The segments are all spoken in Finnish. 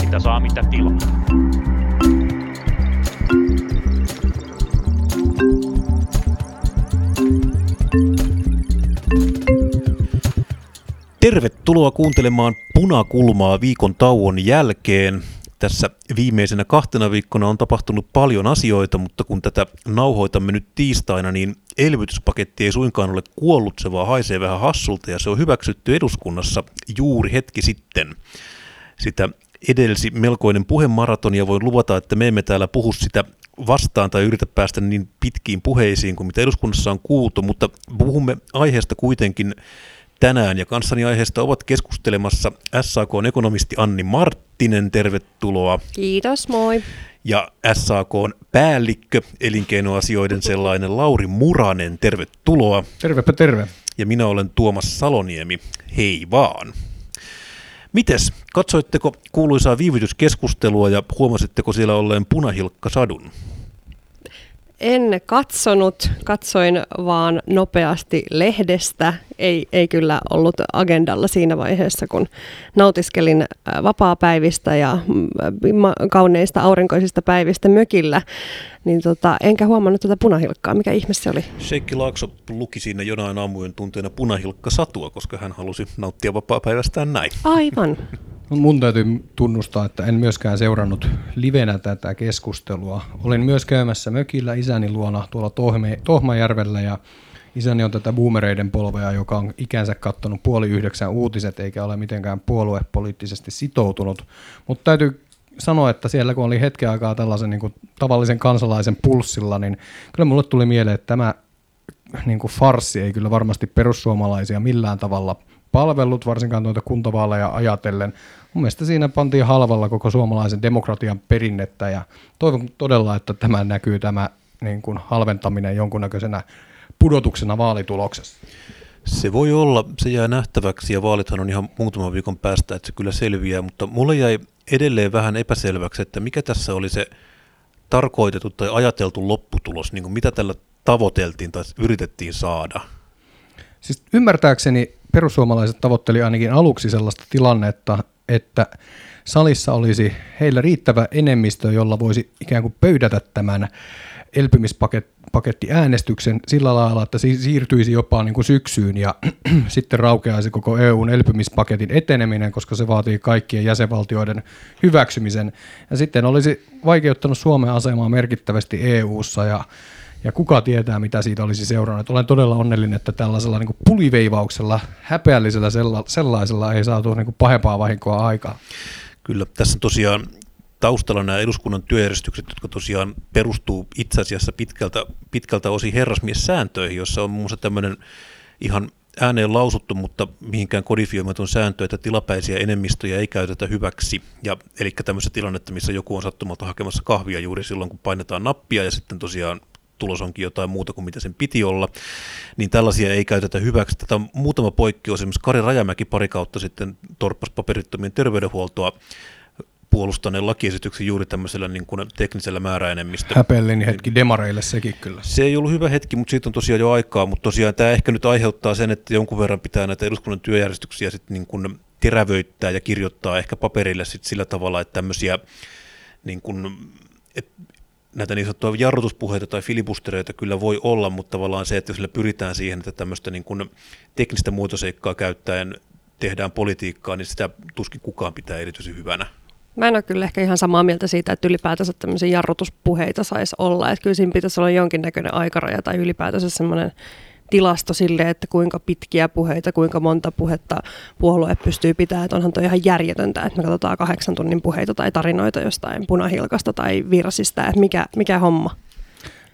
Mitä saa, mitä tilaa. Tervetuloa kuuntelemaan Punakulmaa viikon tauon jälkeen. Tässä viimeisenä kahtena viikkona on tapahtunut paljon asioita, mutta kun tätä nauhoitamme nyt tiistaina, niin elvytyspaketti ei suinkaan ole kuollut, se vaan haisee vähän hassulta ja se on hyväksytty eduskunnassa juuri hetki sitten. Sitä edelsi melkoinen puhemaraton ja voin luvata, että me emme täällä puhu sitä vastaan tai yritä päästä niin pitkiin puheisiin kuin mitä eduskunnassa on kuultu, mutta puhumme aiheesta kuitenkin tänään ja kanssani aiheesta ovat keskustelemassa SAKn ekonomisti Anni Marttinen, tervetuloa. Kiitos, moi. Ja SAKn päällikkö, elinkeinoasioiden sellainen Lauri Muranen, tervetuloa. Tervepä terve. Ja minä olen Tuomas Saloniemi, hei vaan. Mites, katsoitteko kuuluisaa viivytyskeskustelua ja huomasitteko siellä olleen punahilkkasadun? En katsonut, katsoin vaan nopeasti lehdestä. Ei, ei kyllä ollut agendalla siinä vaiheessa, kun nautiskelin äh, vapaapäivistä ja mm, kauneista aurinkoisista päivistä mökillä. Niin tota, enkä huomannut tätä punahilkkaa. Mikä ihme se oli? Sheikki Laakso luki siinä jonain aamujen tunteena punahilkka satua, koska hän halusi nauttia vapaapäivästään näin. Aivan. Mun täytyy tunnustaa, että en myöskään seurannut livenä tätä keskustelua. Olin myös käymässä mökillä isäni luona tuolla Tohme, Tohmajärvellä ja isäni on tätä boomereiden polvea, joka on ikänsä kattonut puoli yhdeksän uutiset eikä ole mitenkään puoluepoliittisesti sitoutunut. Mutta täytyy sanoa, että siellä kun oli hetken aikaa tällaisen niin kuin tavallisen kansalaisen pulssilla, niin kyllä mulle tuli mieleen, että tämä niin kuin farssi ei kyllä varmasti perussuomalaisia millään tavalla palvellut, varsinkaan tuota kuntavaaleja ajatellen. Mun mielestä siinä pantiin halvalla koko suomalaisen demokratian perinnettä ja toivon todella, että tämä näkyy tämä niin kuin halventaminen jonkunnäköisenä pudotuksena vaalituloksessa. Se voi olla, se jää nähtäväksi ja vaalithan on ihan muutaman viikon päästä, että se kyllä selviää, mutta mulle jäi edelleen vähän epäselväksi, että mikä tässä oli se tarkoitettu tai ajateltu lopputulos, niin kuin mitä tällä tavoiteltiin tai yritettiin saada? Siis ymmärtääkseni perussuomalaiset tavoitteli ainakin aluksi sellaista tilannetta, että salissa olisi heillä riittävä enemmistö, jolla voisi ikään kuin pöydätä tämän elpymispakettiäänestyksen sillä lailla, että se siirtyisi jopa niin kuin syksyyn ja sitten raukeaisi koko EUn elpymispaketin eteneminen, koska se vaatii kaikkien jäsenvaltioiden hyväksymisen. Ja sitten olisi vaikeuttanut Suomen asemaa merkittävästi EUssa ja ja kuka tietää, mitä siitä olisi seurannut. Olen todella onnellinen, että tällaisella niin puliveivauksella, häpeällisellä sellaisella ei saatu niin kuin pahempaa vahinkoa aikaa. Kyllä, tässä tosiaan taustalla nämä eduskunnan työjärjestykset, jotka tosiaan perustuu itse asiassa pitkältä, pitkältä osin herrasmies-sääntöihin, jossa on muun muassa tämmöinen ihan ääneen lausuttu, mutta mihinkään kodifioimaton sääntö, että tilapäisiä enemmistöjä ei käytetä hyväksi. Ja, eli tämmöistä tilannetta, missä joku on sattumalta hakemassa kahvia juuri silloin, kun painetaan nappia ja sitten tosiaan tulos onkin jotain muuta kuin mitä sen piti olla, niin tällaisia ei käytetä hyväksi. Tätä on muutama poikkeus, esimerkiksi Kari Rajamäki pari kautta sitten torppas paperittomien terveydenhuoltoa puolustaneen lakiesityksen juuri tämmöisellä niin kuin teknisellä määräenemmistöllä. Häpeellinen hetki demareille sekin kyllä. Se ei ollut hyvä hetki, mutta siitä on tosiaan jo aikaa, mutta tosiaan tämä ehkä nyt aiheuttaa sen, että jonkun verran pitää näitä eduskunnan työjärjestyksiä sitten niin kuin terävöittää ja kirjoittaa ehkä paperille sit sillä tavalla, että tämmöisiä niin kuin, että näitä niin sanottuja jarrutuspuheita tai filibustereita kyllä voi olla, mutta tavallaan se, että sillä pyritään siihen, että tämmöistä niin kuin teknistä muotoseikkaa käyttäen tehdään politiikkaa, niin sitä tuskin kukaan pitää erityisen hyvänä. Mä en ole kyllä ehkä ihan samaa mieltä siitä, että ylipäätänsä tämmöisiä jarrutuspuheita saisi olla. Että kyllä siinä pitäisi olla jonkinnäköinen aikaraja tai ylipäätänsä semmoinen tilasto sille, että kuinka pitkiä puheita, kuinka monta puhetta puolue pystyy pitämään. Että onhan toi ihan järjetöntä, että me katsotaan kahdeksan tunnin puheita tai tarinoita jostain punahilkasta tai virsistä, että mikä, mikä homma.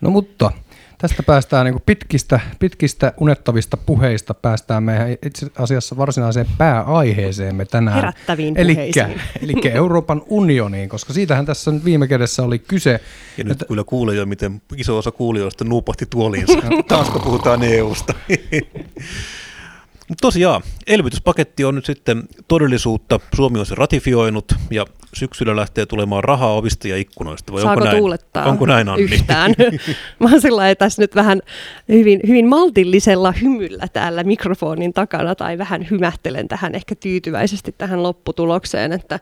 No mutta Tästä päästään niin pitkistä, pitkistä unettavista puheista päästään meidän itse asiassa varsinaiseen pääaiheeseemme tänään. Herättäviin elikkä, elikkä Euroopan unioniin, koska siitähän tässä nyt viime kädessä oli kyse. Ja nyt kyllä kuulee jo, miten iso osa kuulijoista nuupahti tuoliinsa. Taas kun puhutaan EUsta. Mutta tosiaan, elvytyspaketti on nyt sitten todellisuutta. Suomi on se ratifioinut ja syksyllä lähtee tulemaan rahaa ovista ja ikkunoista? Vai Saako onko näin? tuulettaa onko näin, Anni? yhtään? Mä oon sillä tässä nyt vähän hyvin, hyvin maltillisella hymyllä täällä mikrofonin takana tai vähän hymähtelen tähän ehkä tyytyväisesti tähän lopputulokseen, että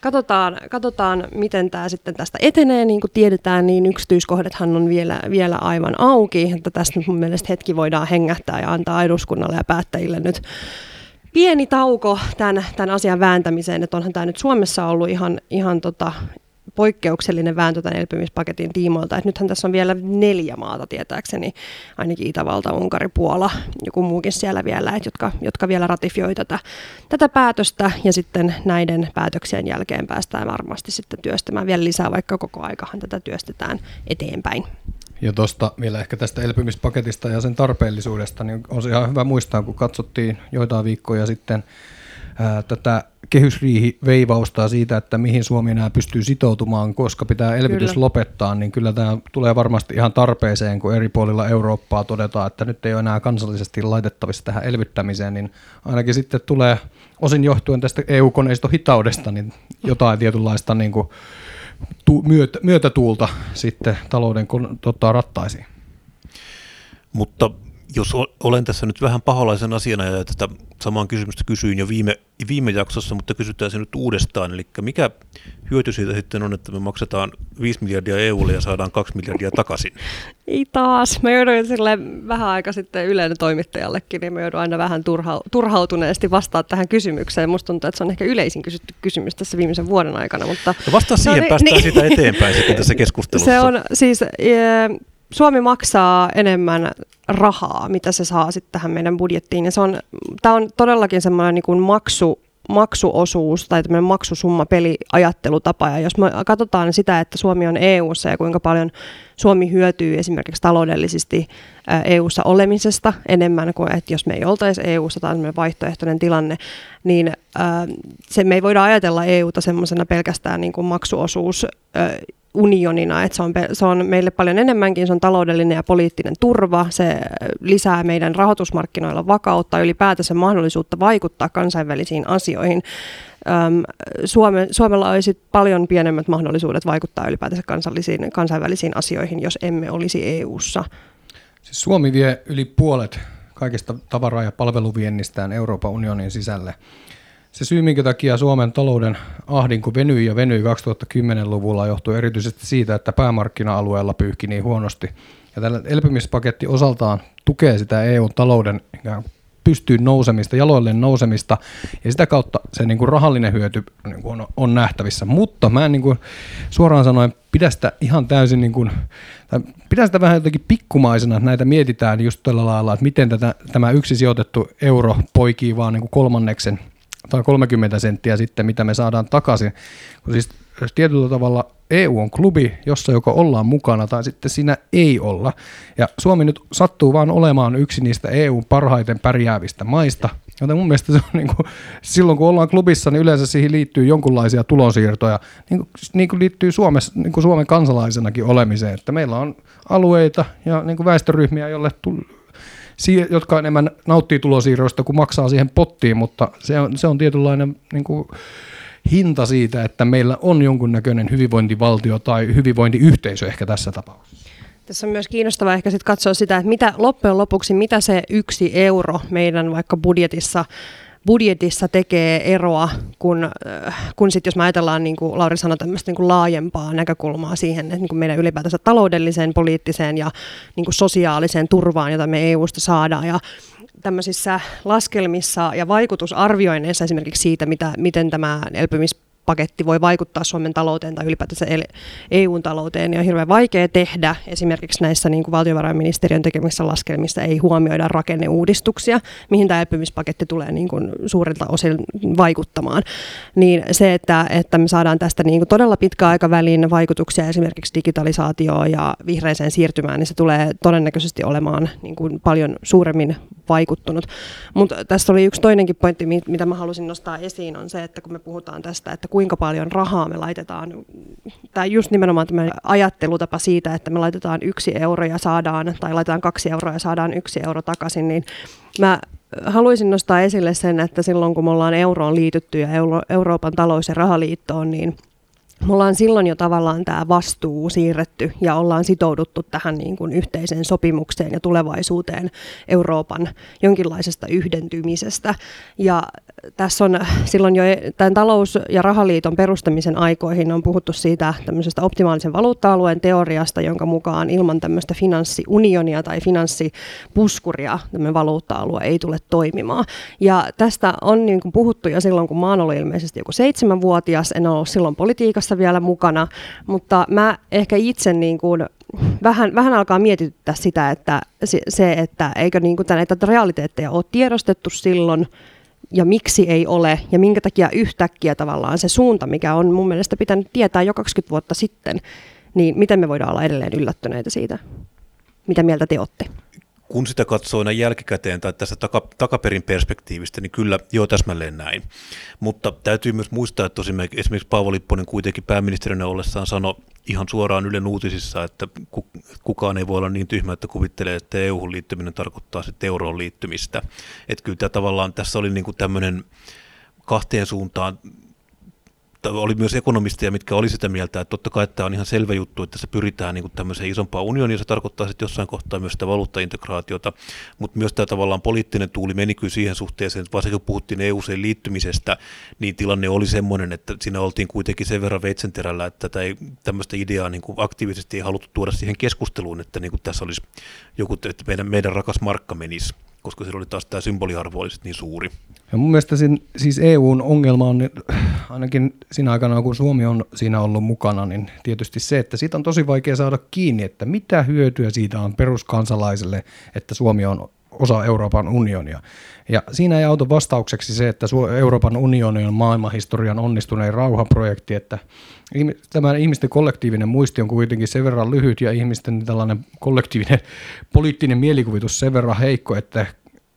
Katsotaan, katsotaan, miten tämä sitten tästä etenee. Niin kuin tiedetään, niin yksityiskohdathan on vielä, vielä aivan auki. Että tästä mun mielestä hetki voidaan hengähtää ja antaa eduskunnalle ja päättäjille nyt pieni tauko tämän, tämän asian vääntämiseen. Että onhan tämä nyt Suomessa ollut ihan, ihan tota, poikkeuksellinen vääntö tämän elpymispaketin tiimoilta. Että nythän tässä on vielä neljä maata tietääkseni, ainakin Itävalta, Unkari, Puola, joku muukin siellä vielä, että jotka, jotka vielä ratifioi tätä, tätä päätöstä ja sitten näiden päätöksien jälkeen päästään varmasti sitten työstämään vielä lisää, vaikka koko aikahan tätä työstetään eteenpäin. Ja tuosta vielä ehkä tästä elpymispaketista ja sen tarpeellisuudesta, niin on ihan hyvä muistaa, kun katsottiin joitain viikkoja sitten ää, tätä kehysriihi-veivausta siitä, että mihin Suomi enää pystyy sitoutumaan, koska pitää elvytys kyllä. lopettaa, niin kyllä tämä tulee varmasti ihan tarpeeseen, kun eri puolilla Eurooppaa todetaan, että nyt ei ole enää kansallisesti laitettavissa tähän elvyttämiseen, niin ainakin sitten tulee osin johtuen tästä EU-koneiston hitaudesta niin jotain tietynlaista niin kuin tu- myötä, myötätuulta sitten talouden tota, rattaisiin. Mutta jos olen tässä nyt vähän paholaisen asiana ja tätä samaan kysymystä kysyin jo viime, viime jaksossa, mutta kysytään se nyt uudestaan. Eli mikä hyöty siitä sitten on, että me maksetaan 5 miljardia EUlle ja saadaan 2 miljardia takaisin? Ei taas. Mä jouduin sille vähän aika sitten Ylen toimittajallekin, niin mä joudun aina vähän turha, turhautuneesti vastaa tähän kysymykseen. Musta tuntuu, että se on ehkä yleisin kysytty kysymys tässä viimeisen vuoden aikana. Mutta no vastaa siihen, no, päästään niin, siitä eteenpäin sitten tässä keskustelussa. Se on siis... Suomi maksaa enemmän rahaa, mitä se saa sitten tähän meidän budjettiin. Ja se on, tämä on todellakin semmoinen niin kuin maksu, maksuosuus tai tämmöinen maksusumma peliajattelutapa. Ja jos me katsotaan sitä, että Suomi on EU-ssa ja kuinka paljon Suomi hyötyy esimerkiksi taloudellisesti EU-ssa olemisesta enemmän kuin, että jos me ei oltaisi EU-ssa tai vaihtoehtoinen tilanne, niin se me ei voida ajatella EUta semmoisena pelkästään niin kuin maksuosuus unionina, että se on, se on meille paljon enemmänkin, se on taloudellinen ja poliittinen turva, se lisää meidän rahoitusmarkkinoilla vakautta, ylipäätänsä mahdollisuutta vaikuttaa kansainvälisiin asioihin. Suome, Suomella olisi paljon pienemmät mahdollisuudet vaikuttaa ylipäätänsä kansallisiin, kansainvälisiin asioihin, jos emme olisi EU-ssa. Siis Suomi vie yli puolet kaikista tavaraa- ja palveluviennistään Euroopan unionin sisälle. Se syy, minkä takia Suomen talouden ahdinko venyi ja venyi 2010-luvulla johtuu erityisesti siitä, että päämarkkina-alueella pyyhki niin huonosti. Ja tällä elpymispaketti osaltaan tukee sitä EU-talouden pystyy nousemista, jaloille nousemista, ja sitä kautta se niin kuin rahallinen hyöty niin kuin on, on nähtävissä. Mutta mä en niin kuin, suoraan sanoen pidä sitä ihan täysin, niin kuin, tai pidä sitä vähän jotenkin pikkumaisena, että näitä mietitään just tällä lailla, että miten tätä, tämä yksi sijoitettu euro poikii vaan niin kuin kolmanneksen – tai 30 senttiä sitten, mitä me saadaan takaisin. Kun siis tietyllä tavalla EU on klubi, jossa joko ollaan mukana tai sitten siinä ei olla. Ja Suomi nyt sattuu vaan olemaan yksi niistä EU parhaiten pärjäävistä maista, joten mun mielestä se on niin kuin, silloin kun ollaan klubissa, niin yleensä siihen liittyy jonkunlaisia tulonsiirtoja, niin kuin, niin kuin liittyy Suomessa, niin kuin Suomen kansalaisenakin olemiseen, että meillä on alueita ja niin kuin väestöryhmiä, jolle jotka enemmän nauttii tulosiirroista kuin maksaa siihen pottiin, mutta se on, se on tietynlainen niin kuin, hinta siitä, että meillä on jonkunnäköinen hyvinvointivaltio tai hyvinvointiyhteisö ehkä tässä tapauksessa. Tässä on myös kiinnostavaa ehkä sit katsoa sitä, että mitä loppujen lopuksi, mitä se yksi euro meidän vaikka budjetissa budjetissa tekee eroa, kun, äh, kun sit jos me ajatellaan, niin kuin Lauri sanoi, tämmöistä niin laajempaa näkökulmaa siihen, että niin kuin meidän ylipäätänsä taloudelliseen, poliittiseen ja niin kuin sosiaaliseen turvaan, jota me EUsta saadaan. Ja tämmöisissä laskelmissa ja vaikutusarvioinneissa esimerkiksi siitä, mitä, miten tämä elpymis paketti voi vaikuttaa Suomen talouteen tai ylipäätänsä EUn talouteen, niin on hirveän vaikea tehdä. Esimerkiksi näissä niin kuin valtiovarainministeriön tekemissä laskelmissa ei huomioida rakenneuudistuksia, mihin tämä elpymispaketti tulee niin kuin suurilta osin vaikuttamaan. Niin se, että, että me saadaan tästä niin kuin todella pitkä aikavälin vaikutuksia esimerkiksi digitalisaatioon ja vihreiseen siirtymään, niin se tulee todennäköisesti olemaan niin kuin paljon suuremmin vaikuttunut. Mutta tässä oli yksi toinenkin pointti, mitä mä halusin nostaa esiin, on se, että kun me puhutaan tästä, että kuinka paljon rahaa me laitetaan, tai just nimenomaan tämä ajattelutapa siitä, että me laitetaan yksi euro ja saadaan, tai laitetaan kaksi euroa ja saadaan yksi euro takaisin, niin mä haluaisin nostaa esille sen, että silloin kun me ollaan euroon liitytty ja Euro- Euroopan talous- ja rahaliittoon, niin me ollaan silloin jo tavallaan tämä vastuu siirretty ja ollaan sitouduttu tähän niin kuin yhteiseen sopimukseen ja tulevaisuuteen Euroopan jonkinlaisesta yhdentymisestä. Ja tässä on silloin jo tämän talous- ja rahaliiton perustamisen aikoihin on puhuttu siitä tämmöisestä optimaalisen valuutta-alueen teoriasta, jonka mukaan ilman tämmöistä finanssiunionia tai finanssipuskuria tämmöinen valuutta-alue ei tule toimimaan. Ja tästä on niin kuin puhuttu jo silloin, kun mä oon ollut ilmeisesti joku seitsemänvuotias, en ollut silloin politiikassa vielä mukana, mutta mä ehkä itse niin kuin vähän, vähän alkaa mietityttää sitä, että se, että eikö niin kuin näitä realiteetteja ole tiedostettu silloin, ja miksi ei ole ja minkä takia yhtäkkiä tavallaan se suunta, mikä on mun mielestä pitänyt tietää jo 20 vuotta sitten, niin miten me voidaan olla edelleen yllättyneitä siitä? Mitä mieltä te olette? Kun sitä katsoo näin jälkikäteen tai tästä taka, takaperin perspektiivistä, niin kyllä joo täsmälleen näin. Mutta täytyy myös muistaa, että esimerkiksi Paavo Lipponen kuitenkin pääministerinä ollessaan sanoi ihan suoraan Ylen uutisissa, että kukaan ei voi olla niin tyhmä, että kuvittelee, että EU-hun liittyminen tarkoittaa sitten euroon liittymistä. Että kyllä tämä tavallaan tässä oli niin kuin tämmöinen kahteen suuntaan oli myös ekonomisteja, mitkä oli sitä mieltä, että totta kai tämä on ihan selvä juttu, että se pyritään niin kuin tämmöiseen isompaan unioniin, se tarkoittaa sitten jossain kohtaa myös sitä valuuttaintegraatiota, mutta myös tämä tavallaan poliittinen tuuli meni kyllä siihen suhteeseen, että varsinkin kun puhuttiin EU-seen liittymisestä, niin tilanne oli semmoinen, että siinä oltiin kuitenkin sen verran veitsenterällä, että tätä ei, tämmöistä ideaa niin kuin aktiivisesti ei haluttu tuoda siihen keskusteluun, että niin kuin tässä olisi joku, että meidän, meidän rakas markka menisi koska se oli taas tämä symboliarvo oli niin suuri. Ja mun mielestä sin, siis EUn ongelma on ainakin siinä aikana, kun Suomi on siinä ollut mukana, niin tietysti se, että siitä on tosi vaikea saada kiinni, että mitä hyötyä siitä on peruskansalaiselle, että Suomi on osa Euroopan unionia. Ja siinä ei auta vastaukseksi se, että Euroopan unioni on maailmanhistorian onnistunein rauhaprojekti, että tämä ihmisten kollektiivinen muisti on kuitenkin sen verran lyhyt ja ihmisten tällainen kollektiivinen poliittinen mielikuvitus sen verran heikko, että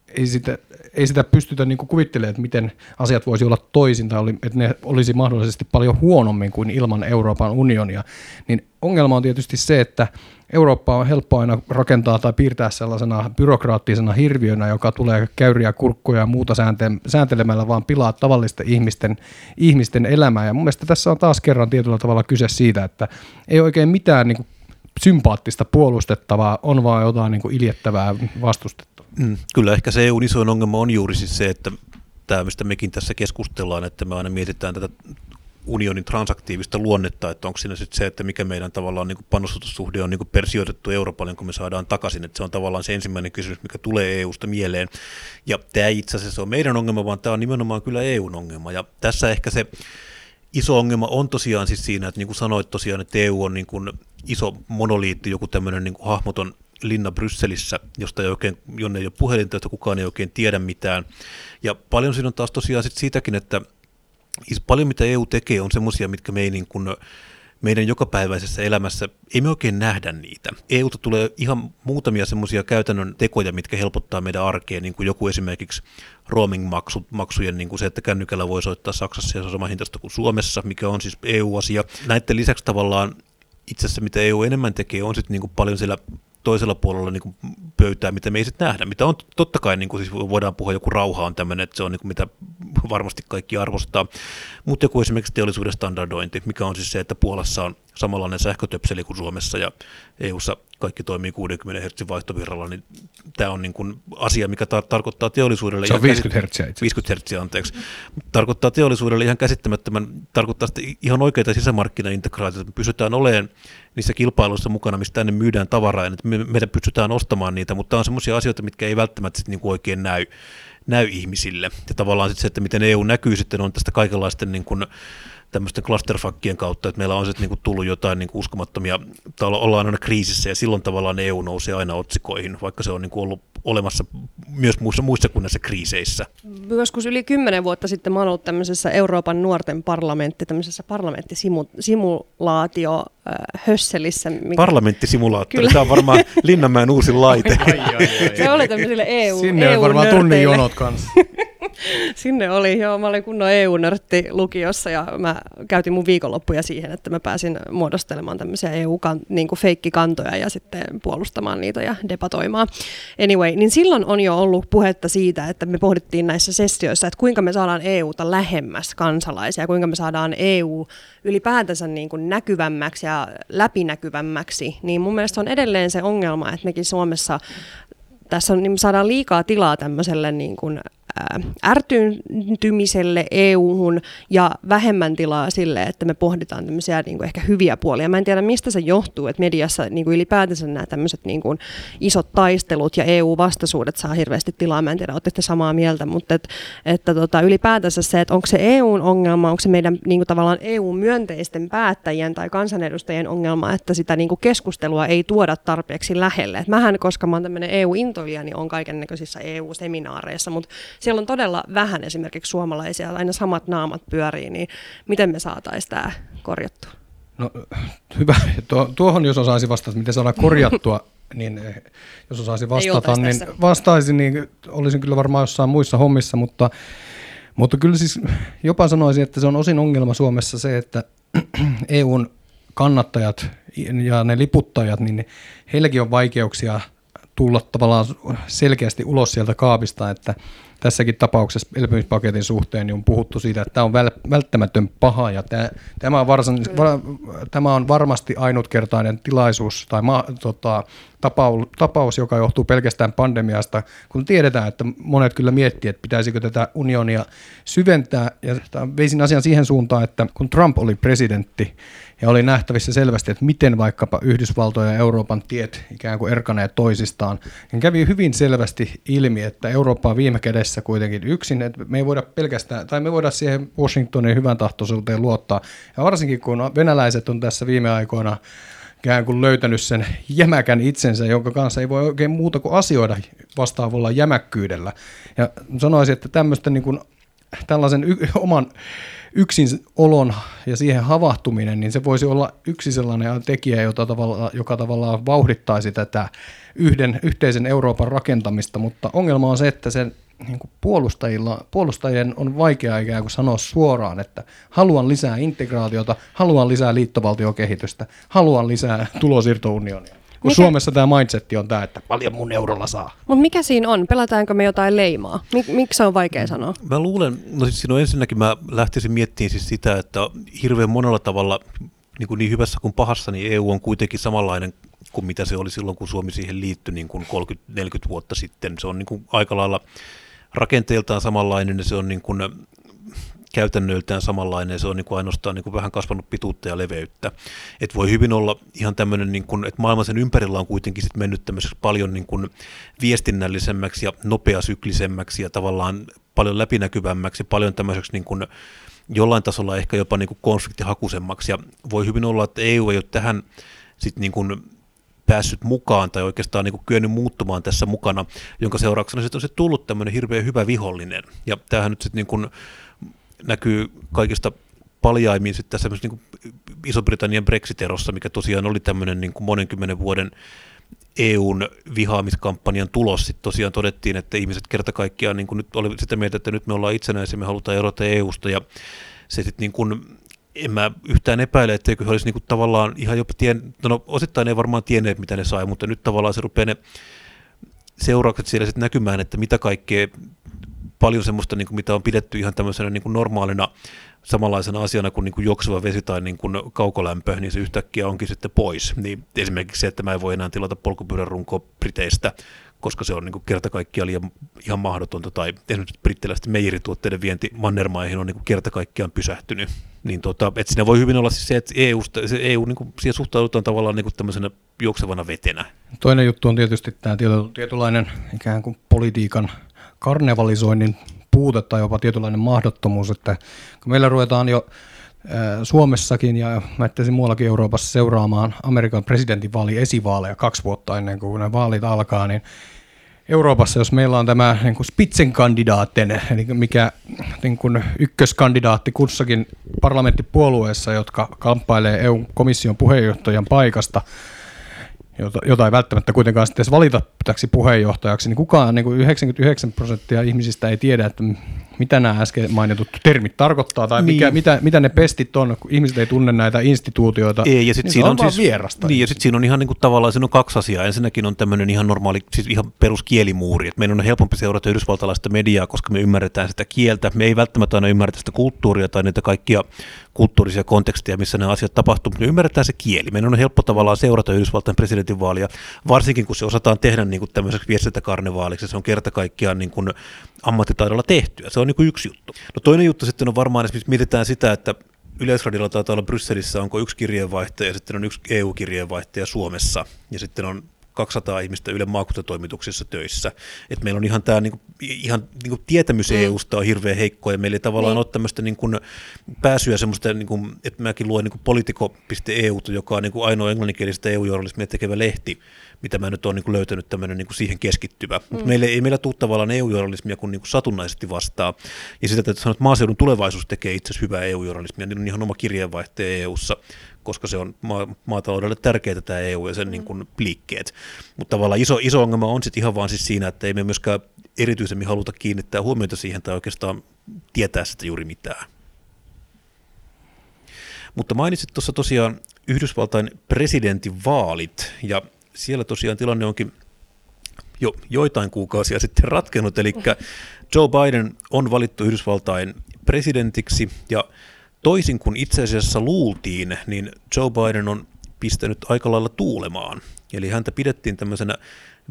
ei sitä, ei sitä pystytä niin kuvittelemaan, että miten asiat voisi olla toisin tai oli, että ne olisi mahdollisesti paljon huonommin kuin ilman Euroopan unionia. Niin ongelma on tietysti se, että Eurooppa on helppo aina rakentaa tai piirtää sellaisena byrokraattisena hirviönä, joka tulee käyriä, kurkkuja ja muuta sääntelemällä, vaan pilaa tavallisten ihmisten, ihmisten elämää. Ja mun mielestä tässä on taas kerran tietyllä tavalla kyse siitä, että ei oikein mitään niin kuin sympaattista puolustettavaa, on vaan jotain niin kuin iljettävää vastustettavaa. Mm, kyllä ehkä se EUn isoin ongelma on juuri siis se, että tämä, mistä mekin tässä keskustellaan, että me aina mietitään tätä unionin transaktiivista luonnetta, että onko siinä sitten se, että mikä meidän tavallaan niin panostussuhde on niin persioitettu Euroopalle, kun me saadaan takaisin, että se on tavallaan se ensimmäinen kysymys, mikä tulee EUsta mieleen. Ja tämä ei itse asiassa ole meidän ongelma, vaan tämä on nimenomaan kyllä EUn ongelma. Ja tässä ehkä se iso ongelma on tosiaan siis siinä, että niin kuin sanoit tosiaan, että EU on niin kuin iso monoliitti, joku tämmöinen niin kuin hahmoton linna Brysselissä, josta ei oikein, jonne ei ole puhelinta, josta kukaan ei oikein tiedä mitään. Ja paljon siinä on taas tosiaan sit siitäkin, että paljon mitä EU tekee on semmoisia, mitkä me ei niin kuin, meidän jokapäiväisessä elämässä, ei me oikein nähdä niitä. EUta tulee ihan muutamia semmoisia käytännön tekoja, mitkä helpottaa meidän arkea, niin kuin joku esimerkiksi roaming-maksujen, niin kuin se, että kännykällä voi soittaa Saksassa ja se on sama hintaista kuin Suomessa, mikä on siis EU-asia. Näiden lisäksi tavallaan itse asiassa mitä EU enemmän tekee, on sitten niin kuin paljon siellä toisella puolella niin kuin pöytää, mitä me ei sitten nähdä. Mitä on totta kai, niin kuin siis voidaan puhua, joku rauha on tämmöinen, että se on niin kuin mitä varmasti kaikki arvostaa. Mutta joku esimerkiksi teollisuuden standardointi, mikä on siis se, että Puolassa on samanlainen sähkötöpseli kuin Suomessa ja EUssa kaikki toimii 60 Hz vaihtovirralla, niin tämä on niin kuin asia, mikä tar- tarkoittaa teollisuudelle... Se on 50 Hz. 50 Hz, anteeksi. Tarkoittaa teollisuudelle ihan käsittämättömän, tarkoittaa ihan oikeita sisämarkkinaintegraatioita, että me pysytään olemaan niissä kilpailuissa mukana, mistä tänne myydään tavaraa, ja me, meidän pystytään ostamaan niitä, mutta on sellaisia asioita, mitkä ei välttämättä sit niin kuin oikein näy, näy ihmisille. Ja tavallaan sit se, että miten EU näkyy sitten, on tästä kaikenlaisten niin kuin, tämmöisten clusterfuckien kautta, että meillä on sitten niinku tullut jotain niinku uskomattomia, tai ollaan aina kriisissä ja silloin tavallaan EU nousee aina otsikoihin, vaikka se on niinku ollut olemassa myös muissa, muissa kuin näissä kriiseissä. Joskus yli kymmenen vuotta sitten mä olen ollut tämmöisessä Euroopan nuorten parlamentti, tämmöisessä parlamenttisimulaatio äh, hösselissä. Mikä... Parlamenttisimulaattori, tämä on varmaan Linnanmäen uusi laite. se oli tämmöisille EU Sinne EU on varmaan tunnin jonot kanssa. Sinne oli, joo. Mä olin kunnon EU-nörtti lukiossa ja mä käytin mun viikonloppuja siihen, että mä pääsin muodostelemaan tämmöisiä EU-feikkikantoja ja sitten puolustamaan niitä ja debatoimaan. Anyway, niin silloin on jo ollut puhetta siitä, että me pohdittiin näissä sessioissa, että kuinka me saadaan EUta lähemmäs kansalaisia, kuinka me saadaan EU ylipäätänsä niin kuin näkyvämmäksi ja läpinäkyvämmäksi. Niin mun mielestä on edelleen se ongelma, että mekin Suomessa tässä on, niin saadaan liikaa tilaa tämmöiselle niin kuin ärtyyntymiselle EU-hun ja vähemmän tilaa sille, että me pohditaan tämmöisiä niin kuin ehkä hyviä puolia. Mä en tiedä, mistä se johtuu, että mediassa niin kuin ylipäätänsä nämä tämmöiset niin kuin isot taistelut ja EU-vastaisuudet saa hirveästi tilaa. Mä en tiedä, olette samaa mieltä, mutta et, että tota, ylipäätänsä se, että onko se EUn ongelma, onko se meidän niin kuin tavallaan EU-myönteisten päättäjien tai kansanedustajien ongelma, että sitä niin kuin keskustelua ei tuoda tarpeeksi lähelle. Et mähän, koska mä oon tämmöinen EU-intoilija, niin on kaiken näköisissä EU-seminaareissa, mutta siellä on todella vähän esimerkiksi suomalaisia, aina samat naamat pyörii, niin miten me saataisiin tämä korjattua? No hyvä. tuohon jos osaisi vastata, miten saadaan korjattua, niin eh, jos osaisi vastata, niin vastaisin, niin olisin kyllä varmaan jossain muissa hommissa, mutta, mutta kyllä siis jopa sanoisin, että se on osin ongelma Suomessa se, että EUn kannattajat ja ne liputtajat, niin heilläkin on vaikeuksia tulla tavallaan selkeästi ulos sieltä kaapista, että tässäkin tapauksessa elpymispaketin suhteen niin on puhuttu siitä, että tämä on välttämätön paha ja tämä, tämä, on, varsin, va, tämä on varmasti ainutkertainen tilaisuus tai ma, tota, tapaus, tapaus, joka johtuu pelkästään pandemiasta, kun tiedetään, että monet kyllä miettii, että pitäisikö tätä unionia syventää ja veisin asian siihen suuntaan, että kun Trump oli presidentti, ja oli nähtävissä selvästi, että miten vaikkapa Yhdysvaltojen ja Euroopan tiet ikään kuin erkaneet toisistaan. Ja kävi hyvin selvästi ilmi, että Eurooppa on viime kädessä kuitenkin yksin, että me ei voida pelkästään, tai me voida siihen Washingtonin hyvän tahtoisuuteen luottaa. Ja varsinkin kun venäläiset on tässä viime aikoina ikään kuin löytänyt sen jämäkän itsensä, jonka kanssa ei voi oikein muuta kuin asioida vastaavalla jämäkkyydellä. Ja sanoisin, että tämmöistä niin kuin, tällaisen y- oman yksin olon ja siihen havahtuminen, niin se voisi olla yksi sellainen tekijä, jota tavalla, joka tavallaan vauhdittaisi tätä yhden yhteisen Euroopan rakentamista, mutta ongelma on se, että sen niin kuin puolustajilla, puolustajien on vaikea ikään kuin sanoa suoraan, että haluan lisää integraatiota, haluan lisää liittovaltiokehitystä, haluan lisää tulosiirtounionia. Kun mikä... Suomessa tämä mindsetti on tämä, että paljon mun eurolla saa. Mutta mikä siinä on? Pelataanko me jotain leimaa? Mik, miksi se on vaikea sanoa? Mä luulen, no siis siinä on ensinnäkin mä lähtisin miettimään siis sitä, että hirveän monella tavalla niin, kuin niin hyvässä kuin pahassa, niin EU on kuitenkin samanlainen kuin mitä se oli silloin, kun Suomi siihen liittyi niin kuin 30-40 vuotta sitten. Se on niin kuin aika lailla rakenteeltaan samanlainen ja se on niin kuin käytännöiltään samanlainen, se on niin kuin ainoastaan niin kuin vähän kasvanut pituutta ja leveyttä. Et voi hyvin olla ihan tämmöinen, niin että maailman sen ympärillä on kuitenkin sit mennyt tämmöiseksi paljon niin kuin viestinnällisemmäksi ja nopeasyklisemmäksi ja tavallaan paljon läpinäkyvämmäksi, paljon tämmöiseksi niin kuin jollain tasolla ehkä jopa niin kuin konfliktihakuisemmaksi. Ja voi hyvin olla, että EU ei ole tähän sit niin kuin päässyt mukaan tai oikeastaan niin kuin kyennyt muuttumaan tässä mukana, jonka seurauksena sitten on se tullut tämmöinen hirveän hyvä vihollinen. Ja tämähän nyt sitten niin näkyy kaikista paljaimmin sitten tässä niin Iso-Britannian Brexit-erossa, mikä tosiaan oli tämmöinen niin kuin monenkymmenen vuoden EUn vihaamiskampanjan tulos. Sitten tosiaan todettiin, että ihmiset kerta kaikkiaan niin kuin nyt oli sitä mieltä, että nyt me ollaan itsenäisiä, me halutaan erota EUsta ja se sitten niin kuin, en mä yhtään epäile, etteikö he olisi niin kuin tavallaan ihan jopa tien, no osittain ei varmaan tienneet, mitä ne sai, mutta nyt tavallaan se rupeaa ne seuraukset siellä sitten näkymään, että mitä kaikkea paljon semmoista, niin kuin mitä on pidetty ihan tämmöisenä niin kuin normaalina samanlaisena asiana kuin, niin kuin juoksuva vesi tai niin kuin kaukolämpö, niin se yhtäkkiä onkin sitten pois. Niin esimerkiksi se, että mä en voi enää tilata polkupyörän runkoa Briteistä, koska se on niin kuin kerta kaikkiaan liian, ihan mahdotonta, tai esimerkiksi brittiläisten meijerituotteiden vienti mannermaihin on niin kuin kerta kaikkiaan pysähtynyt. Niin tota, että siinä voi hyvin olla siis se, että EU, se EU niin kuin, siihen suhtaudutaan tavallaan niin kuin tämmöisenä juoksevana vetenä. Toinen juttu on tietysti tämä tietynlainen ikään kuin politiikan karnevalisoinnin puute tai jopa tietynlainen mahdottomuus, että kun meillä ruvetaan jo Suomessakin ja mä muuallakin Euroopassa seuraamaan Amerikan presidentinvaali esivaaleja kaksi vuotta ennen kuin ne vaalit alkaa, niin Euroopassa, jos meillä on tämä niin kuin Spitzenkandidaatten, eli mikä niin kuin ykköskandidaatti kussakin parlamenttipuolueessa, jotka kamppailee EU-komission puheenjohtajan paikasta, jota, jota ei välttämättä kuitenkaan sitten edes valita täksi puheenjohtajaksi, niin kukaan niin kuin 99 prosenttia ihmisistä ei tiedä, että mitä nämä äsken mainitut termit tarkoittaa tai niin. mikä, mitä, mitä ne pestit on, kun ihmiset ei tunne näitä instituutioita, ei, ja sit niin siinä on, siis, vierasta. Niin, ja sitten siinä on ihan niin kuin, tavallaan siinä on kaksi asiaa. Ensinnäkin on tämmöinen ihan normaali, siis ihan peruskielimuuri, että meidän on helpompi seurata yhdysvaltalaista mediaa, koska me ymmärretään sitä kieltä. Me ei välttämättä aina ymmärretä sitä kulttuuria tai niitä kaikkia kulttuurisia konteksteja, missä nämä asiat tapahtuu, mutta me ymmärretään se kieli. Meidän on helppo tavallaan seurata Yhdysvaltain presidentinvaalia, varsinkin kun se osataan tehdä niin kuin tämmöiseksi viestintäkarnevaaliksi, se on kerta kaikkiaan niin kuin ammattitaidolla tehtyä. Se on niin yksi juttu. No toinen juttu sitten on varmaan, esimerkiksi mietitään sitä, että Yleisradiolla taitaa olla Brysselissä, onko yksi kirjeenvaihtaja ja sitten on yksi EU-kirjeenvaihtaja Suomessa ja sitten on 200 ihmistä Yle maakuntatoimituksissa töissä. Et meillä on ihan tämä niinku, ihan niinku tietämys mm. EUsta on hirveän heikko ja meillä ei tavallaan niin. ole tämmöistä niinku pääsyä semmoista, niinku, että mäkin luen niinku politiko.eu, joka on niinku ainoa englanninkielistä EU-journalismia tekevä lehti, mitä mä nyt olen niin löytänyt tämmöinen niin siihen keskittyvä. Mm. meillä ei meillä tule tavallaan EU-journalismia kuin, niin kuin satunnaisesti vastaa. Ja sitä että sanoa, että maaseudun tulevaisuus tekee itse asiassa hyvää EU-journalismia, niin on ihan oma kirjeenvaihteen EU-ssa, koska se on ma- maataloudelle tärkeää tämä EU ja sen mm. niin kuin liikkeet. Mutta tavallaan iso, iso ongelma on sitten ihan vaan siis siinä, että ei me myöskään erityisemmin haluta kiinnittää huomiota siihen tai oikeastaan tietää sitä juuri mitään. Mutta mainitsit tuossa tosiaan Yhdysvaltain presidentinvaalit, ja siellä tosiaan tilanne onkin jo joitain kuukausia sitten ratkennut, eli Joe Biden on valittu Yhdysvaltain presidentiksi, ja toisin kuin itse asiassa luultiin, niin Joe Biden on pistänyt aika lailla tuulemaan. Eli häntä pidettiin tämmöisenä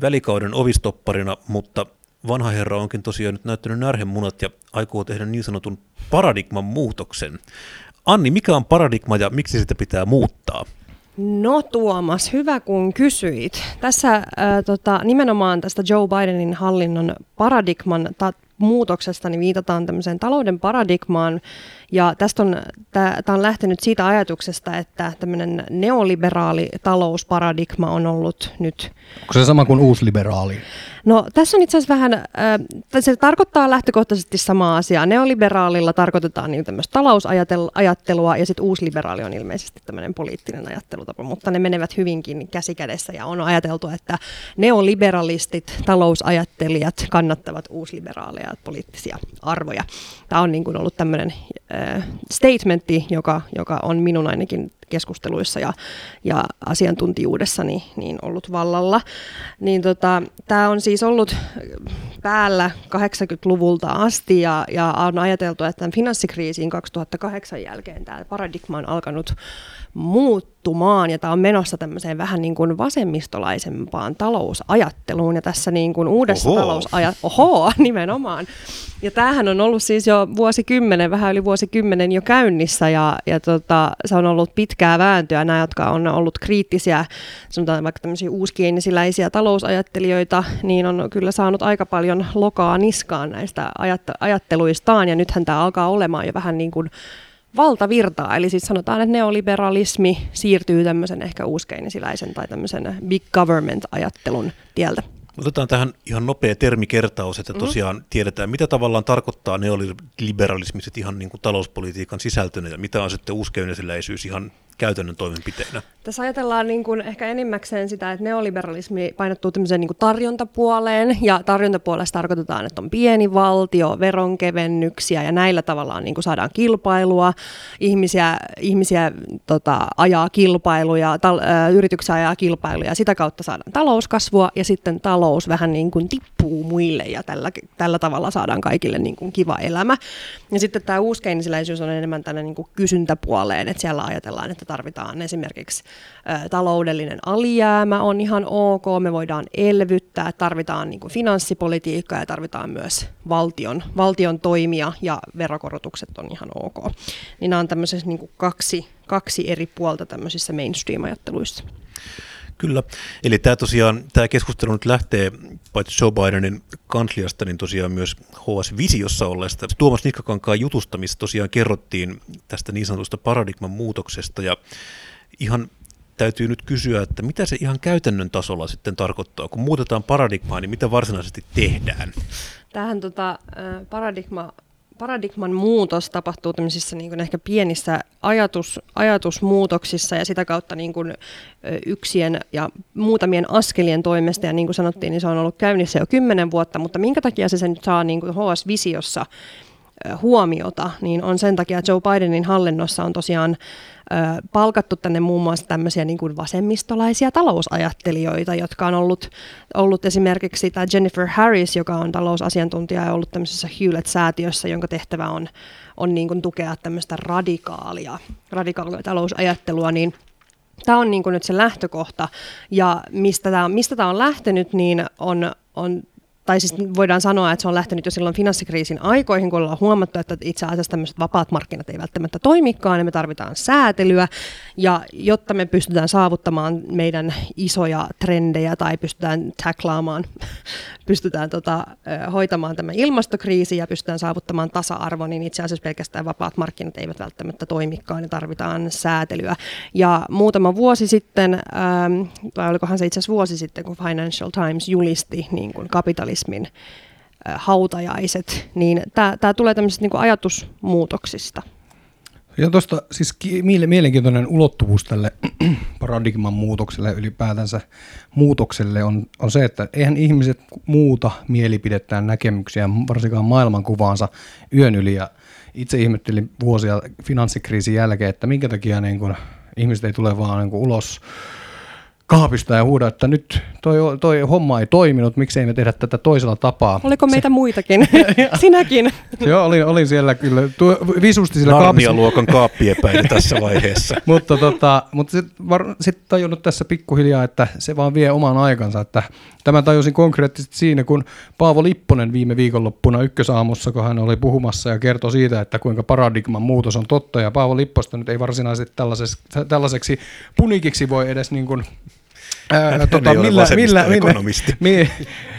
välikauden ovistopparina, mutta vanha herra onkin tosiaan nyt näyttänyt närhemunat ja aikoo tehdä niin sanotun paradigman muutoksen. Anni, mikä on paradigma ja miksi sitä pitää muuttaa? No Tuomas, hyvä kun kysyit. Tässä äh, tota, nimenomaan tästä Joe Bidenin hallinnon paradigman ta- muutoksesta niin viitataan tämmöiseen talouden paradigmaan, ja tästä on, tämä on lähtenyt siitä ajatuksesta, että tämmöinen neoliberaali talousparadigma on ollut nyt... Onko se sama kuin uusliberaali? No tässä on itse asiassa vähän, äh, se tarkoittaa lähtökohtaisesti samaa asiaa. Neoliberaalilla tarkoitetaan niin tämmöistä talousajattelua ja sitten uusliberaali on ilmeisesti tämmöinen poliittinen ajattelutapa, mutta ne menevät hyvinkin käsikädessä ja on ajateltu, että neoliberalistit, talousajattelijat kannattavat uusliberaaleja poliittisia arvoja. Tämä on niin kuin ollut tämmöinen äh, statementti, joka, joka on minun ainakin keskusteluissa ja, ja asiantuntijuudessani niin ollut vallalla. Niin tota, Tämä on siis ollut päällä 80-luvulta asti ja, ja on ajateltu, että tämän finanssikriisin 2008 jälkeen tämä paradigma on alkanut muuttumaan. Ja tämä on menossa tämmöiseen vähän niin kuin vasemmistolaisempaan talousajatteluun. Ja tässä niin kuin uudessa talousajattelussa, oho, nimenomaan. Ja tämähän on ollut siis jo vuosikymmenen, vähän yli vuosikymmenen jo käynnissä. Ja, ja tota, se on ollut pitkää vääntöä. Nämä, jotka on ollut kriittisiä, sanotaan vaikka tämmöisiä uuskienisiläisiä talousajattelijoita, niin on kyllä saanut aika paljon lokaa niskaan näistä ajatteluistaan. Ja nythän tämä alkaa olemaan jo vähän niin kuin valtavirtaa. Eli siis sanotaan, että neoliberalismi siirtyy tämmöisen ehkä uuskeinisiläisen tai tämmöisen big government-ajattelun tieltä. Otetaan tähän ihan nopea termikertaus, että mm-hmm. tosiaan mm. tiedetään, mitä tavallaan tarkoittaa neoliberalismi ihan niin kuin talouspolitiikan sisältönä ja mitä on sitten uuskeinisiläisyys ihan käytännön toimenpiteenä? Tässä ajatellaan niin kuin ehkä enimmäkseen sitä, että neoliberalismi painottuu tämmöiseen niin kuin tarjontapuoleen, ja tarjontapuolesta tarkoitetaan, että on pieni valtio, veronkevennyksiä, ja näillä tavallaan niin kuin saadaan kilpailua, ihmisiä, ihmisiä tota, ajaa kilpailuja, tal- yrityksiä ajaa kilpailuja, ja sitä kautta saadaan talouskasvua, ja sitten talous vähän niin kuin tippuu muille, ja tällä, tällä tavalla saadaan kaikille niin kuin kiva elämä. Ja sitten tämä uuskeinisiläisyys on enemmän tänne niin kuin kysyntäpuoleen, että siellä ajatellaan, että tarvitaan esimerkiksi ä, taloudellinen alijäämä on ihan ok, me voidaan elvyttää, tarvitaan niin kuin finanssipolitiikkaa ja tarvitaan myös valtion, valtion toimia ja verokorotukset on ihan ok. Niin nämä on tämmöisessä niin kuin kaksi, kaksi eri puolta tämmöisissä mainstream-ajatteluissa. Kyllä. Eli tämä tosiaan, tämä keskustelu nyt lähtee paitsi Joe Bidenin kansliasta, niin tosiaan myös HS Visiossa olleesta Tuomas Nikkakankaan jutusta, missä tosiaan kerrottiin tästä niin sanotusta paradigman muutoksesta ja ihan täytyy nyt kysyä, että mitä se ihan käytännön tasolla sitten tarkoittaa, kun muutetaan paradigmaa, niin mitä varsinaisesti tehdään? Tähän tota, paradigma paradigman muutos tapahtuu tämmöisissä niin kuin ehkä pienissä ajatus, ajatusmuutoksissa ja sitä kautta niin kuin yksien ja muutamien askelien toimesta. Ja niin kuin sanottiin, niin se on ollut käynnissä jo kymmenen vuotta, mutta minkä takia se sen nyt saa niin kuin HS-visiossa huomiota, niin on sen takia, että Joe Bidenin hallinnossa on tosiaan palkattu tänne muun muassa tämmöisiä niin kuin vasemmistolaisia talousajattelijoita, jotka on ollut, ollut esimerkiksi tämä Jennifer Harris, joka on talousasiantuntija ja ollut tämmöisessä Hewlett-säätiössä, jonka tehtävä on, on niin kuin tukea tämmöistä radikaalia, radikaalia talousajattelua, niin Tämä on niin kuin nyt se lähtökohta, ja mistä tämä, mistä tämä on lähtenyt, niin on, on tai siis voidaan sanoa, että se on lähtenyt jo silloin finanssikriisin aikoihin, kun ollaan huomattu, että itse asiassa tämmöiset vapaat markkinat ei välttämättä toimikaan, ja me tarvitaan säätelyä, ja jotta me pystytään saavuttamaan meidän isoja trendejä tai pystytään taklaamaan, pystytään tota, hoitamaan tämä ilmastokriisi ja pystytään saavuttamaan tasa-arvo, niin itse asiassa pelkästään vapaat markkinat eivät välttämättä toimikaan, ja tarvitaan säätelyä. Ja muutama vuosi sitten, tai olikohan se itse asiassa vuosi sitten, kun Financial Times julisti niin kuin kapitalismin kapitalismin hautajaiset, niin tämä tulee tämmöisistä niin ajatusmuutoksista. Ja tuosta siis mielenkiintoinen ulottuvuus tälle paradigman muutokselle ylipäätänsä muutokselle on, on se, että eihän ihmiset muuta mielipidettään näkemyksiä, varsinkaan maailmankuvaansa yön yli. Ja itse ihmettelin vuosia finanssikriisin jälkeen, että minkä takia niin kun ihmiset ei tule vaan niin ulos kaapista ja huuda, että nyt toi, toi homma ei toiminut, miksei me tehdä tätä toisella tapaa. Oliko meitä se, muitakin? Sinäkin. Joo, olin, olin siellä kyllä, tuo, visusti sillä kaapissa. luokan kaappiepäin tässä vaiheessa. mutta tota, mutta sitten sit tajunnut tässä pikkuhiljaa, että se vaan vie oman aikansa, että Tämän tajusin konkreettisesti siinä, kun Paavo Lipponen viime viikonloppuna ykkösaamussa, kun hän oli puhumassa ja kertoi siitä, että kuinka paradigman muutos on totta, ja Paavo Lipposta nyt ei varsinaisesti tällaiseksi, tällaiseksi punikiksi voi edes niin kuin Ää, tota, millä, millä, millä,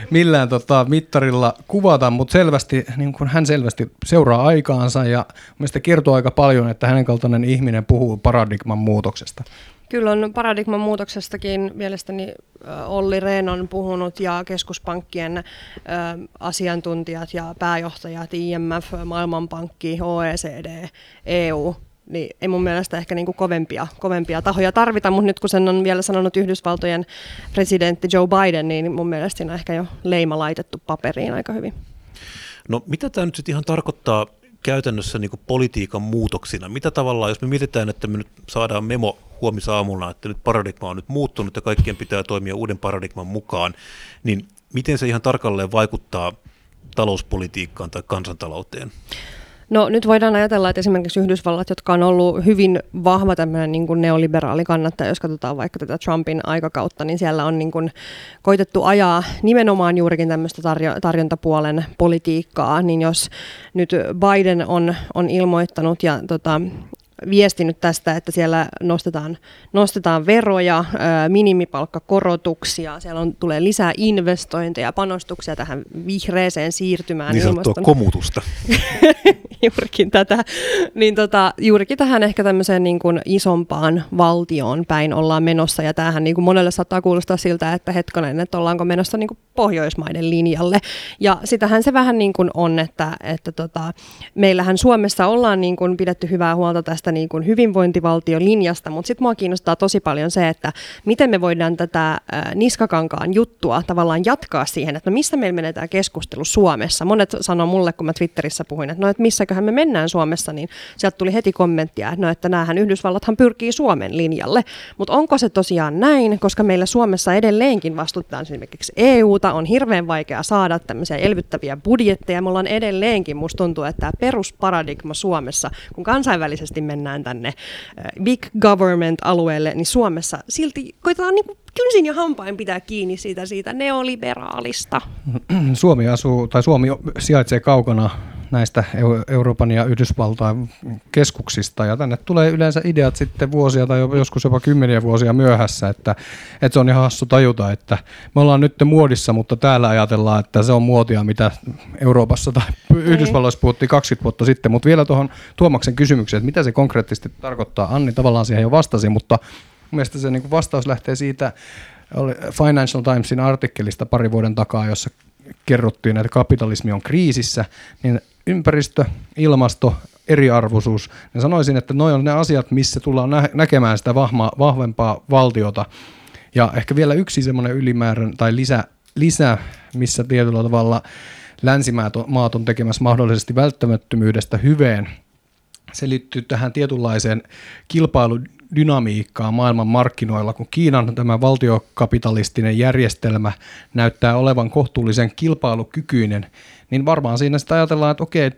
millään tota, mittarilla kuvata, mutta selvästi, niin kun hän selvästi seuraa aikaansa ja mielestäni kertoo aika paljon, että hänen kaltainen ihminen puhuu paradigman muutoksesta. Kyllä on paradigman muutoksestakin mielestäni Olli Rehn on puhunut ja keskuspankkien asiantuntijat ja pääjohtajat, IMF, Maailmanpankki, OECD, EU, niin ei mun mielestä ehkä niin kuin kovempia, kovempia tahoja tarvita, mutta nyt kun sen on vielä sanonut Yhdysvaltojen presidentti Joe Biden, niin mun mielestä siinä on ehkä jo leima laitettu paperiin aika hyvin. No mitä tämä nyt sitten ihan tarkoittaa käytännössä niin kuin politiikan muutoksina? Mitä tavallaan, jos me mietitään, että me nyt saadaan memo huomisaamuna, että nyt paradigma on nyt muuttunut ja kaikkien pitää toimia uuden paradigman mukaan, niin miten se ihan tarkalleen vaikuttaa talouspolitiikkaan tai kansantalouteen? No nyt voidaan ajatella, että esimerkiksi Yhdysvallat, jotka on ollut hyvin vahva tämmöinen niin kuin neoliberaali kannattaja, jos katsotaan vaikka tätä Trumpin aikakautta, niin siellä on niin kuin koitettu ajaa nimenomaan juurikin tämmöistä tarjo- tarjontapuolen politiikkaa, niin jos nyt Biden on, on ilmoittanut ja tota, viestinyt tästä, että siellä nostetaan, nostetaan veroja, minimipalkkakorotuksia, siellä on, tulee lisää investointeja, panostuksia tähän vihreeseen siirtymään. Niin sanottua ilmaston... komutusta. juurikin tätä. Niin tota, juurikin tähän ehkä tämmöiseen niin kuin isompaan valtioon päin ollaan menossa, ja tämähän niin kuin monelle saattaa kuulostaa siltä, että hetkonen, että ollaanko menossa niin kuin Pohjoismaiden linjalle. Ja sitähän se vähän niin kuin on, että, että tota, meillähän Suomessa ollaan niin kuin pidetty hyvää huolta tästä tästä niin kuin hyvinvointivaltiolinjasta, mutta sitten mua kiinnostaa tosi paljon se, että miten me voidaan tätä niskakankaan juttua tavallaan jatkaa siihen, että no mistä meillä menee tämä keskustelu Suomessa. Monet sanoo mulle, kun mä Twitterissä puhuin, että no että missäköhän me mennään Suomessa, niin sieltä tuli heti kommenttia, että no että näähän Yhdysvallathan pyrkii Suomen linjalle. Mutta onko se tosiaan näin, koska meillä Suomessa edelleenkin vastutetaan esimerkiksi EUta, on hirveän vaikea saada tämmöisiä elvyttäviä budjetteja. Me ollaan edelleenkin, musta tuntuu, että tämä perusparadigma Suomessa, kun kansainvälisesti mennään mennään tänne big government-alueelle, niin Suomessa silti koitetaan niin kynsin ja hampain pitää kiinni siitä, siitä neoliberaalista. Suomi asuu, tai Suomi sijaitsee kaukana näistä Euroopan ja Yhdysvaltain keskuksista, ja tänne tulee yleensä ideat sitten vuosia tai joskus jopa kymmeniä vuosia myöhässä, että, että se on ihan hassu tajuta, että me ollaan nyt muodissa, mutta täällä ajatellaan, että se on muotia, mitä Euroopassa tai niin. Yhdysvalloissa puhuttiin 20 vuotta sitten, mutta vielä tuohon Tuomaksen kysymykseen, että mitä se konkreettisesti tarkoittaa, Anni tavallaan siihen jo vastasi, mutta mielestäni se niin vastaus lähtee siitä, oli Financial Timesin artikkelista pari vuoden takaa, jossa kerrottiin, että kapitalismi on kriisissä, niin ympäristö, ilmasto, eriarvoisuus, niin sanoisin, että noin on ne asiat, missä tullaan nä- näkemään sitä vahma, vahvempaa valtiota. Ja ehkä vielä yksi semmoinen ylimäärän tai lisä, lisä, missä tietyllä tavalla länsimaat on tekemässä mahdollisesti välttämättömyydestä hyveen. Se liittyy tähän tietynlaiseen kilpailudynamiikkaan maailman markkinoilla, kun Kiinan tämä valtiokapitalistinen järjestelmä näyttää olevan kohtuullisen kilpailukykyinen, niin varmaan siinä sitä ajatellaan, että okei,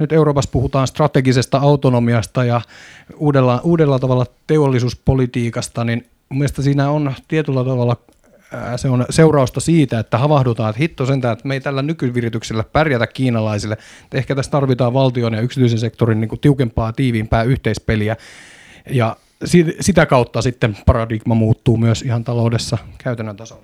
nyt Euroopassa puhutaan strategisesta autonomiasta ja uudella, uudella tavalla teollisuuspolitiikasta, niin mun mielestä siinä on tietyllä tavalla se on seurausta siitä, että havahdutaan, että hitto sentään, että me ei tällä nykyvirityksellä pärjätä kiinalaisille. Että ehkä tässä tarvitaan valtion ja yksityisen sektorin niin kuin tiukempaa, tiiviimpää yhteispeliä. Ja sitä kautta sitten paradigma muuttuu myös ihan taloudessa käytännön tasolla.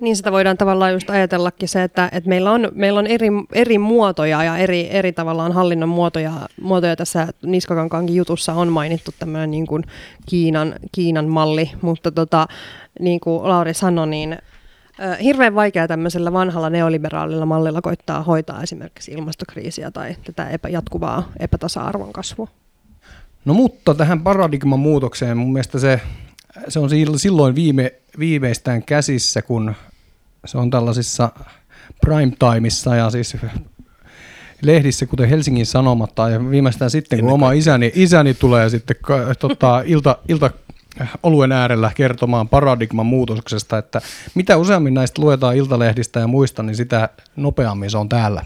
Niin sitä voidaan tavallaan just ajatellakin se, että, että meillä on, meillä on eri, eri muotoja ja eri, eri tavallaan hallinnon muotoja, muotoja tässä Niskakankaankin jutussa on mainittu tämmöinen niin kuin Kiinan, Kiinan malli, mutta tota, niin kuin Lauri sanoi, niin hirveän vaikea tämmöisellä vanhalla neoliberaalilla mallilla koittaa hoitaa esimerkiksi ilmastokriisiä tai tätä epä, jatkuvaa epätasa-arvon kasvua. No mutta tähän paradigman muutokseen mun mielestä se, se on silloin viime, viimeistään käsissä, kun se on tällaisissa prime timeissa ja siis lehdissä, kuten Helsingin Sanomat, tai viimeistään sitten, kun oma isäni, isäni tulee sitten tota, ilta, ilta oluen äärellä kertomaan paradigman muutoksesta, että mitä useammin näistä luetaan iltalehdistä ja muista, niin sitä nopeammin se on täällä.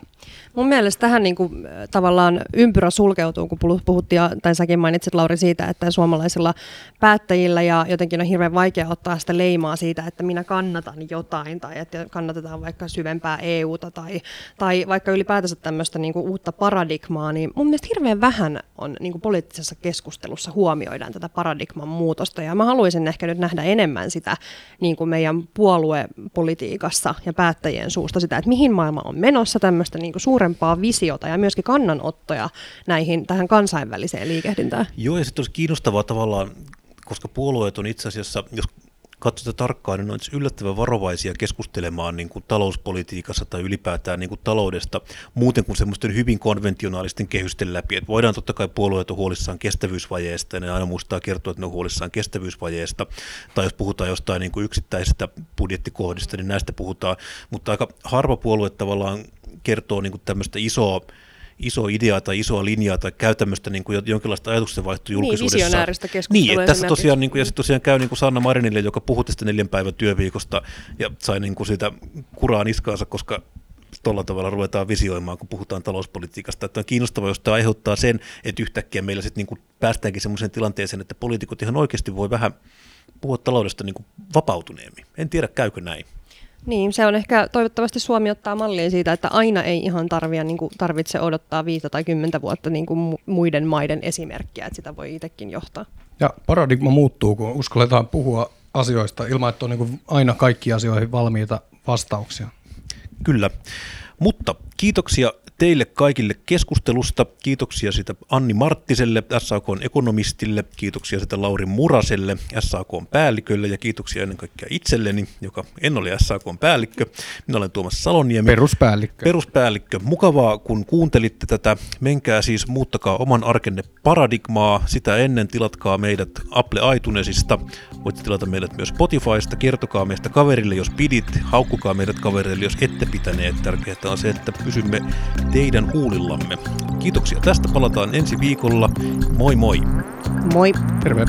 Mun mielestä tähän niin kuin, tavallaan ympyrä sulkeutuu, kun puhuttiin, tai säkin mainitsit Lauri siitä, että suomalaisilla päättäjillä ja jotenkin on hirveän vaikea ottaa sitä leimaa siitä, että minä kannatan jotain tai että kannatetaan vaikka syvempää EUta tai, tai vaikka ylipäätänsä tämmöistä niin kuin uutta paradigmaa, niin mun mielestä hirveän vähän on niin kuin poliittisessa keskustelussa huomioidaan tätä paradigman muutosta. Ja mä haluaisin ehkä nyt nähdä enemmän sitä niin kuin meidän puoluepolitiikassa ja päättäjien suusta sitä, että mihin maailma on menossa tämmöistä niin kuin suurempaa visiota ja myöskin kannanottoja näihin, tähän kansainväliseen liikehdintään. Joo, ja sitten olisi kiinnostavaa tavallaan, koska puolueet on itse asiassa, jos katsotaan tarkkaan, niin on yllättävän varovaisia keskustelemaan niin kuin talouspolitiikassa tai ylipäätään niin kuin taloudesta muuten kuin semmoisten hyvin konventionaalisten kehysten läpi. Et voidaan totta kai puolueet on huolissaan kestävyysvajeesta ja ne aina muistaa kertoa, että ne on huolissaan kestävyysvajeesta. Tai jos puhutaan jostain niin kuin yksittäisestä budjettikohdista, niin näistä puhutaan. Mutta aika harva puolue tavallaan kertoo niin kuin tämmöistä isoa iso idea tai isoa linjaa tai käy tämmöistä niin kuin jonkinlaista ajatuksen vaihtoa niin, julkisuudessa. Niin, Niin, että tässä tosiaan, niin kuin, ja sitten tosiaan käy niin kuin Sanna Marinille, joka puhui tästä neljän päivän työviikosta ja sai niin kuin siitä kuraa niskaansa, koska tuolla tavalla ruvetaan visioimaan, kun puhutaan talouspolitiikasta. Että on kiinnostavaa, jos tämä aiheuttaa sen, että yhtäkkiä meillä sitten niin päästäänkin sellaiseen tilanteeseen, että poliitikot ihan oikeasti voi vähän puhua taloudesta niin kuin vapautuneemmin. En tiedä, käykö näin. Niin, se on ehkä toivottavasti Suomi ottaa mallia siitä, että aina ei ihan tarvia, niin kuin, tarvitse odottaa viitä tai kymmentä vuotta niin kuin muiden maiden esimerkkiä, että sitä voi itsekin johtaa. Ja paradigma muuttuu, kun uskalletaan puhua asioista ilman, että on niin kuin aina kaikki asioihin valmiita vastauksia. Kyllä, mutta kiitoksia teille kaikille keskustelusta. Kiitoksia sitä Anni Marttiselle, SAKn ekonomistille, kiitoksia sitä Lauri Muraselle, SAKn päällikölle ja kiitoksia ennen kaikkea itselleni, joka en ole SAKn päällikkö. Minä olen Tuomas Saloniemi. Peruspäällikkö. Peruspäällikkö. Mukavaa, kun kuuntelitte tätä. Menkää siis, muuttakaa oman arkenne paradigmaa. Sitä ennen tilatkaa meidät Apple iTunesista. Voitte tilata meidät myös Spotifysta. Kertokaa meistä kaverille, jos pidit. Haukkukaa meidät kaverille, jos ette pitäneet. Tärkeää on se, että pysymme teidän huulillamme. Kiitoksia tästä, palataan ensi viikolla. Moi moi! Moi! Terve!